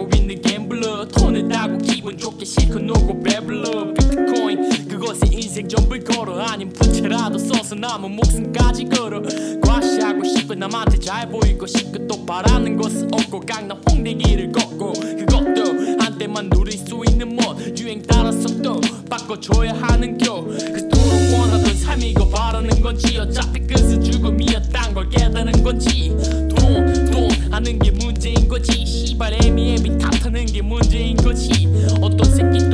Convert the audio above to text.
하고 있는 갬블러. 돈을 따고 기분 좋게 실컷 놀고 배불러. 비트코인 그것에 인생 전부를 걸어 아님 부채라도 써서 남은 목숨까지 걸어. 과시하고 싶은 남한테 잘 보이고 싶고 또 바라는 것은 없고 강남 홍대길을 걷고 그것도 한때만 누릴 수 있는 멋 유행 따라서 또 바꿔줘야 하는 겨그 돈을 원하던 삶이 고 바라는 건지 어차피 끝은 죽음이었단 걸 깨달은 건지. 돈 돈 하는 게 하는 게 문제인 것이 어떤 새끼